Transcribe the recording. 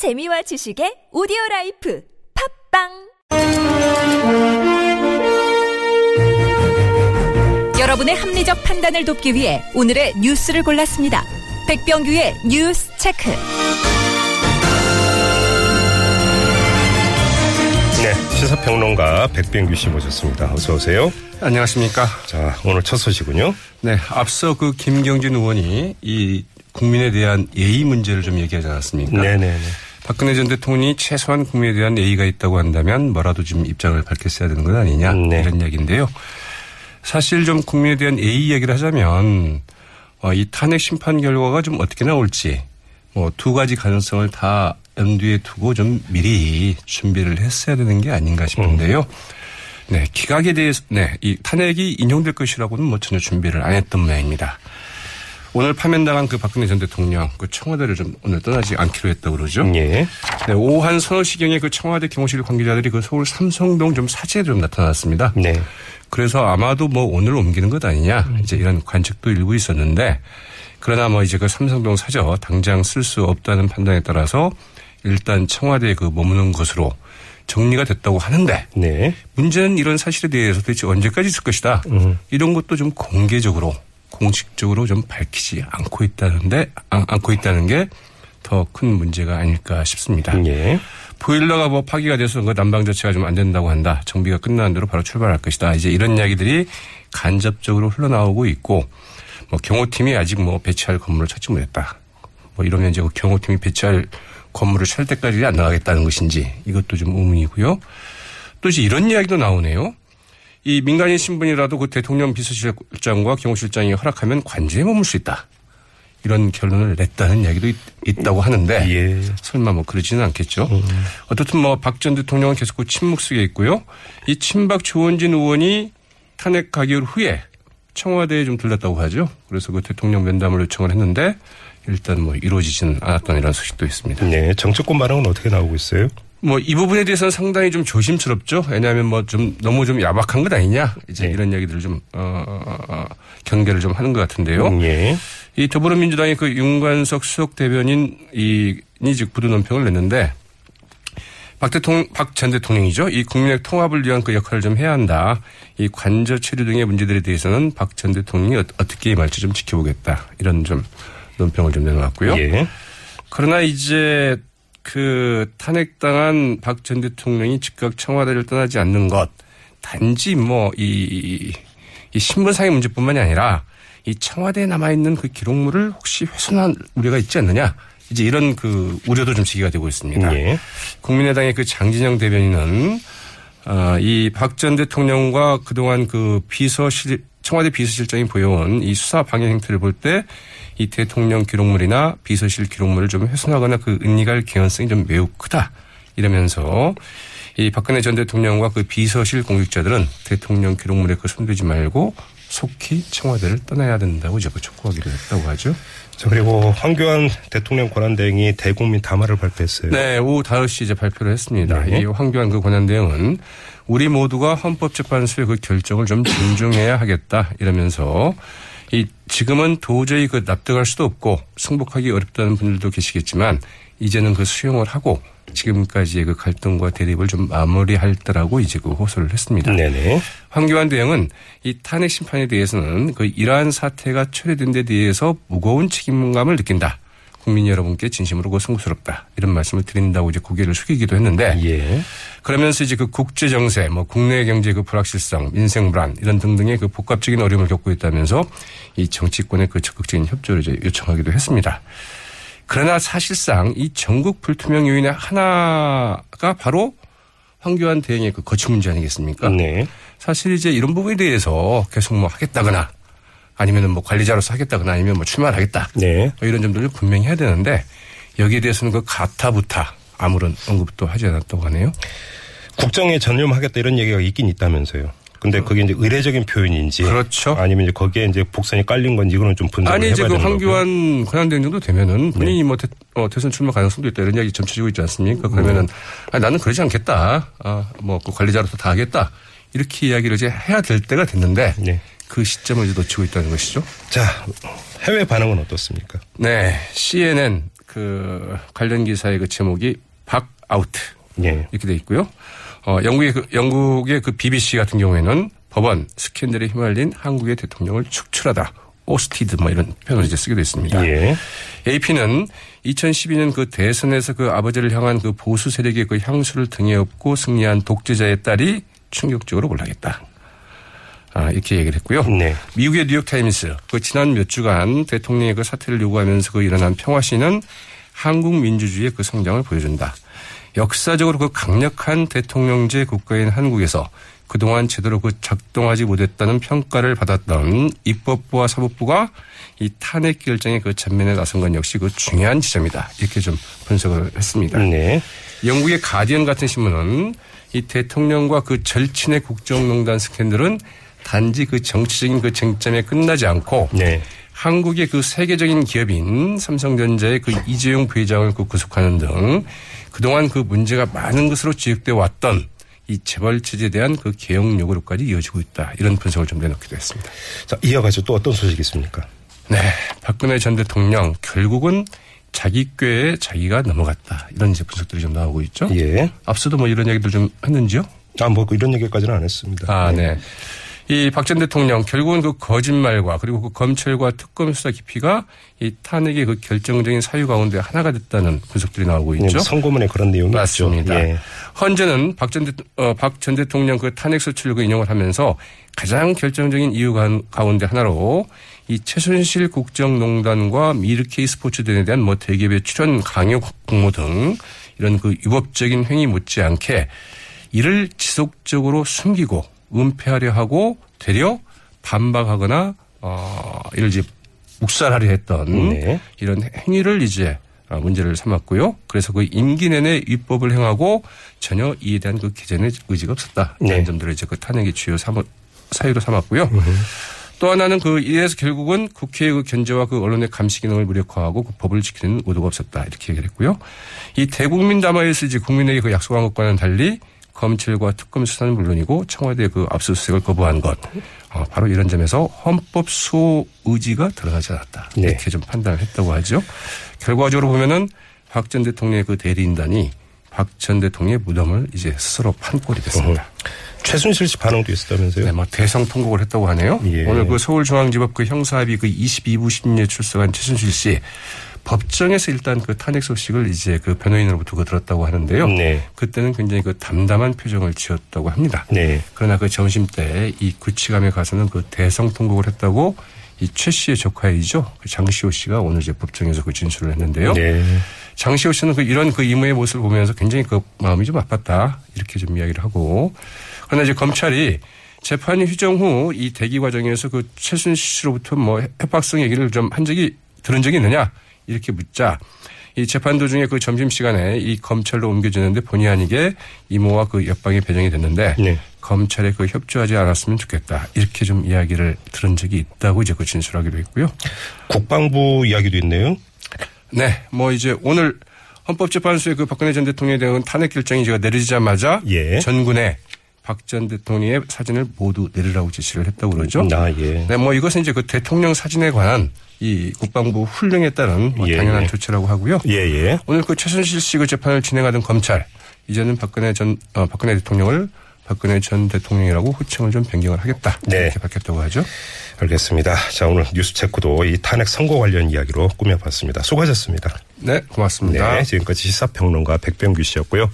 재미와 지식의 오디오 라이프 팟빵 여러분의 합리적 판단을 돕기 위해 오늘의 뉴스를 골랐습니다. 백병규의 뉴스 체크. 네, 시사평론가 백병규 씨 모셨습니다. 어서 오세요. 안녕하십니까. 자, 오늘 첫 소식은요. 네, 앞서 그 김경진 의원이 이 국민에 대한 예의 문제를 좀 얘기하지 않았습니까? 네네네. 박근혜 전 대통령이 최소한 국민에 대한 예의가 있다고 한다면 뭐라도 좀 입장을 밝혔어야 되는 것 아니냐 네. 이런 이야기인데요. 사실 좀 국민에 대한 예의 이야기를 하자면 어, 이 탄핵 심판 결과가 좀 어떻게 나올지 뭐 두 가지 가능성을 다 염두에 두고 좀 미리 준비를 했어야 되는 게 아닌가 싶은데요. 네, 기각에 대해서 네, 이 탄핵이 인용될 것이라고는 뭐 전혀 준비를 안 했던 모양입니다. 오늘 파면당한 그 박근혜 전 대통령 그 청와대를 좀 오늘 떠나지 않기로 했다고 그러죠. 예. 네, 오후 한 서너 시경에 그 청와대 경호실 관계자들이 그 서울 삼성동 좀 사진에 좀 나타났습니다. 네. 그래서 아마도 뭐 오늘 옮기는 것 아니냐 이제 이런 관측도 일부 있었는데 그러나 뭐 이제 그 삼성동 사저 당장 쓸 수 없다는 판단에 따라서 일단 청와대에 그 머무는 것으로 정리가 됐다고 하는데 네. 문제는 이런 사실에 대해서 도대체 언제까지 있을 것이다. 이런 것도 좀 공개적으로 공식적으로 좀 밝히지 않고 있다는데 안- 않고 있다는 게 더 큰 문제가 아닐까 싶습니다. 예. 보일러가 뭐 파기가 돼서 그 난방 자체가 좀 안 된다고 한다. 정비가 끝나는 대로 바로 출발할 것이다. 이제 이런 이야기들이 간접적으로 흘러나오고 있고 뭐 경호팀이 아직 뭐 배치할 건물을 찾지 못했다. 뭐 이러면 이제 그 경호팀이 배치할 건물을 찾을 때까지 안 나가겠다는 것인지 이것도 좀 의문이고요. 또 이제 이런 이야기도 나오네요. 이 민간인 신분이라도 그 대통령 비서실장과 경호실장이 허락하면 관저에 머물 수 있다. 이런 결론을 냈다는 이야기도 있, 다고 하는데 예. 설마 뭐 그러지는 않겠죠. 어떻든 뭐 박 전 대통령은 계속 그 침묵 속에 있고요. 이 친박 조원진 의원이 탄핵 가결 후에 청와대에 좀 들렀다고 하죠. 그래서 그 대통령 면담을 요청을 했는데 일단 뭐 이루어지지는 않았던 이런 소식도 있습니다. 네. 정치권 반응은 어떻게 나오고 있어요? 뭐 이 부분에 대해서는 상당히 좀 조심스럽죠. 왜냐하면 뭐 좀 너무 좀 야박한 것 아니냐 이제 네. 이런 얘기들을 좀 어, 어, 어, 경계를 좀 하는 것 같은데요. 예. 이 더불어민주당의 그 윤관석 수석 대변인 이니 즉 부두 논평을 냈는데 박 대통령 박 전 대통령이죠. 이 국민의 통합을 위한 그 역할을 좀 해야 한다. 이 관저 체류 등의 문제들에 대해서는 박 전 대통령이 어- 어떻게 임할지 좀 지켜보겠다. 이런 좀 논평을 좀 내놓았고요. 예. 그러나 이제 그 탄핵당한 박 전 대통령이 즉각 청와대를 떠나지 않는 것 단지 뭐이 이 신분상의 문제뿐만이 아니라 이 청와대에 남아 있는 그 기록물을 혹시 훼손한 우려가 있지 않느냐 이제 이런 그 우려도 좀 제기가 되고 있습니다. 예. 국민의당의 그 장진영 대변인은 아, 이박 전 대통령과 그동안 그 비서실 청와대 비서실장이 보여온 이 수사 방해 행태를 볼 때 이 대통령 기록물이나 비서실 기록물을 좀 훼손하거나 그 은닉할 개연성이 좀 매우 크다. 이러면서 이 박근혜 전 대통령과 그 비서실 공직자들은 대통령 기록물에 그 손대지 말고 속히 청와대를 떠나야 된다고 이제 그 촉구하기로 했다고 하죠. 자, 그리고 황교안 대통령 권한대행이 대국민 담화를 발표했어요. 네, 오후 5시 이제 발표를 했습니다. 네. 이 황교안 그 권한대행은 우리 모두가 헌법재판소의 그 결정을 좀 존중해야 하겠다 이러면서 이 지금은 도저히 그 납득할 수도 없고 승복하기 어렵다는 분들도 계시겠지만 이제는 그 수용을 하고 지금까지의 그 갈등과 대립을 좀 마무리할 때라고 이제 그 호소를 했습니다. 네네. 황교안 대행은 이 탄핵 심판에 대해서는 그 이러한 사태가 초래된 데 대해서 무거운 책임감을 느낀다. 국민 여러분께 진심으로 그 송구스럽다. 이런 말씀을 드린다고 이제 고개를 숙이기도 했는데 예. 그러면서 이제 그 국제 정세, 뭐 국내 경제 그 불확실성, 민생 불안 이런 등등의 그 복합적인 어려움을 겪고 있다면서 이 정치권의 그 적극적인 협조를 이제 요청하기도 했습니다. 그러나 사실상 이 전국 불투명 요인의 하나가 바로 황교안 대행의 그 거취 문제 아니겠습니까? 네. 사실 이제 이런 부분에 대해서 계속 뭐 하겠다거나 아니면은 뭐 관리자로서 하겠다거나 아니면 뭐 출마하겠다. 네. 뭐 이런 점들을 분명히 해야 되는데 여기에 대해서는 그 가타부타 아무런 언급도 하지 않았다고 하네요. 국정에 전념하겠다 이런 얘기가 있긴 있다면서요. 근데 그게 이제 의례적인 표현인지 그렇죠. 아니면 이제 거기에 이제 복선이 깔린 건지 이거는 좀 분석을 아니 이제 해봐야 그 되는 거고요. 황교안 권한대행 정도 되면은 본인이 뭐 대, 어, 대선 출마 가능성도 있다 이런 이야기 점쳐지고 있지 않습니까? 그러면은 아니, 나는 그러지 않겠다. 아, 뭐그 관리자로서 다 하겠다. 이렇게 이야기를 이제 해야 될 때가 됐는데 네. 그 시점을 이제 놓치고 있다는 것이죠. 자, 해외 반응은 어떻습니까? 네, CNN 그 관련 기사의 그 제목이 박 아우트 예. 이렇게 돼 있고요. 어, 영국의 그, 영국의 그 BBC 같은 경우에는 법원 스캔들에 휘말린 한국의 대통령을 축출하다. Ousted 뭐 이런 표현을 이제 쓰게 됐습니다. 예. AP는 2012년 그 대선에서 그 아버지를 향한 그 보수 세력의 그 향수를 등에 업고 승리한 독재자의 딸이 충격적으로 몰락했다. 아, 이렇게 얘기를 했고요. 네. 미국의 뉴욕타임스 그 지난 몇 주간 대통령의 그 사퇴를 요구하면서 그 일어난 평화 시위는 한국 민주주의의 그 성장을 보여준다. 역사적으로 그 강력한 대통령제 국가인 한국에서 그동안 제대로 그 작동하지 못했다는 평가를 받았던 입법부와 사법부가 이 탄핵 결정의 그 전면에 나선 건 역시 그 중요한 지점이다. 이렇게 좀 분석을 했습니다. 네. 영국의 가디언 같은 신문은 이 대통령과 그 절친의 국정농단 스캔들은 단지 그 정치적인 그 쟁점에 끝나지 않고 네. 한국의 그 세계적인 기업인 삼성전자의 그 이재용 부회장을 그 구속하는 등 그동안 그 문제가 많은 것으로 지적돼 왔던 이 재벌 체제에 대한 그 개혁 요구로까지 이어지고 있다. 이런 분석을 좀 내놓기도 했습니다. 자, 이어가지고 또 어떤 소식이 있습니까? 네. 박근혜 전 대통령 결국은 자기 꾀에 자기가 넘어갔다. 이런 이제 분석들이 좀 나오고 있죠. 예. 앞서도 뭐 이런 얘기들 좀 했는지요? 아, 뭐 이런 얘기까지는 안 했습니다. 아, 네. 이 박 전 대통령 결국은 그 거짓말과 그리고 그 검찰과 특검 수사 깊이가 이 탄핵의 그 결정적인 사유 가운데 하나가 됐다는 분석들이 나오고 있죠. 선고문에 그런 내용이 맞습니다. 예. 헌재는 박전 어, 박 전 대통령 그 탄핵 소추를 인용을 하면서 가장 결정적인 이유 가- 가운데 하나로 이 최순실 국정농단과 미르케이 스포츠단에 대한 뭐 대기업의 출연 강요 공모 등 이런 그 위법적인 행위 못지않게 이를 지속적으로 숨기고 은폐하려 하고 되려 반박하거나 어 이를 이제 묵살하려 했던 네. 이런 행위를 이제 어, 문제를 삼았고요. 그래서 그 임기 내내 위법을 행하고 전혀 이에 대한 그 개선의 의지가 없었다. 이런 네. 점들을 이제 그 탄핵의 주요 삼- 사유로 삼았고요. 또 하나는 그 이래서 결국은 국회의 그 견제와 그 언론의 감시 기능을 무력화하고 그 법을 지키는 의도가 없었다. 이렇게 얘기를 했고요. 이 대국민 담화에서 이제 국민에게 그 약속한 것과는 달리 검찰과 특검 수사는 물론이고 청와대 그 압수수색을 거부한 것. 어, 바로 이런 점에서 헌법 수호 의지가 드러나지 않았다. 네. 이렇게 좀 판단을 했다고 하죠. 결과적으로 보면은 박 전 대통령의 그 대리인단이 박 전 대통령의 무덤을 이제 스스로 판 꼴이 됐습니다. 최순실 씨 반응도 있었다면서요? 네, 뭐 대성 통곡을 했다고 하네요. 예. 오늘 그 서울중앙지법 그 형사합의 그 22부 심리에 출석한 최순실 씨 법정에서 일단 그 탄핵 소식을 이제 그 변호인으로부터 그 들었다고 하는데요. 네. 그때는 굉장히 그 담담한 표정을 지었다고 합니다. 네. 그러나 그 점심 때 이 구치감에 가서는 그 대성 통곡을 했다고 이 최 씨의 조카이죠. 그 장시호 씨가 오늘 이제 법정에서 그 진술을 했는데요. 네. 장시호 씨는 그 이런 그 이모의 모습을 보면서 굉장히 그 마음이 좀 아팠다 이렇게 좀 이야기를 하고 그러나 이제 검찰이 재판이 휴정 후 이 대기 과정에서 그 최순실 씨로부터 뭐 협박성 얘기를 좀 한 적이 들은 적이 있느냐 이렇게 묻자 이 재판 도중에 그 점심 시간에 이 검찰로 옮겨지는데 본의 아니게 이모와 그 옆방이 배정이 됐는데 네. 검찰에 그 협조하지 않았으면 좋겠다 이렇게 좀 이야기를 들은 적이 있다고 이제 그 진술하기도 했고요. 국방부 이야기도 있네요. 네, 뭐 이제 오늘 헌법재판소의 그 박근혜 전 대통령에 대한 탄핵 결정이 제가 내려지자마자 예. 전군에 박 전 대통령의 사진을 모두 내리라고 지시를 했다고 그러죠. 아, 예. 네, 뭐 이것은 이제 그 대통령 사진에 관한 이 국방부 훈령에 따른 뭐 예, 당연한 예. 조치라고 하고요. 예, 예. 오늘 그 최순실 씨 그 재판을 진행하던 검찰 이제는 박근혜 전 어, 박근혜 대통령을 박근혜 전 대통령이라고 호칭을 좀 변경을 하겠다 네. 이렇게 밝혔다고 하죠. 알겠습니다. 자, 오늘 뉴스 체크도 이 탄핵 선고 관련 이야기로 꾸며봤습니다. 수고하셨습니다. 네, 고맙습니다. 네, 지금까지 시사평론가 백병규 씨였고요.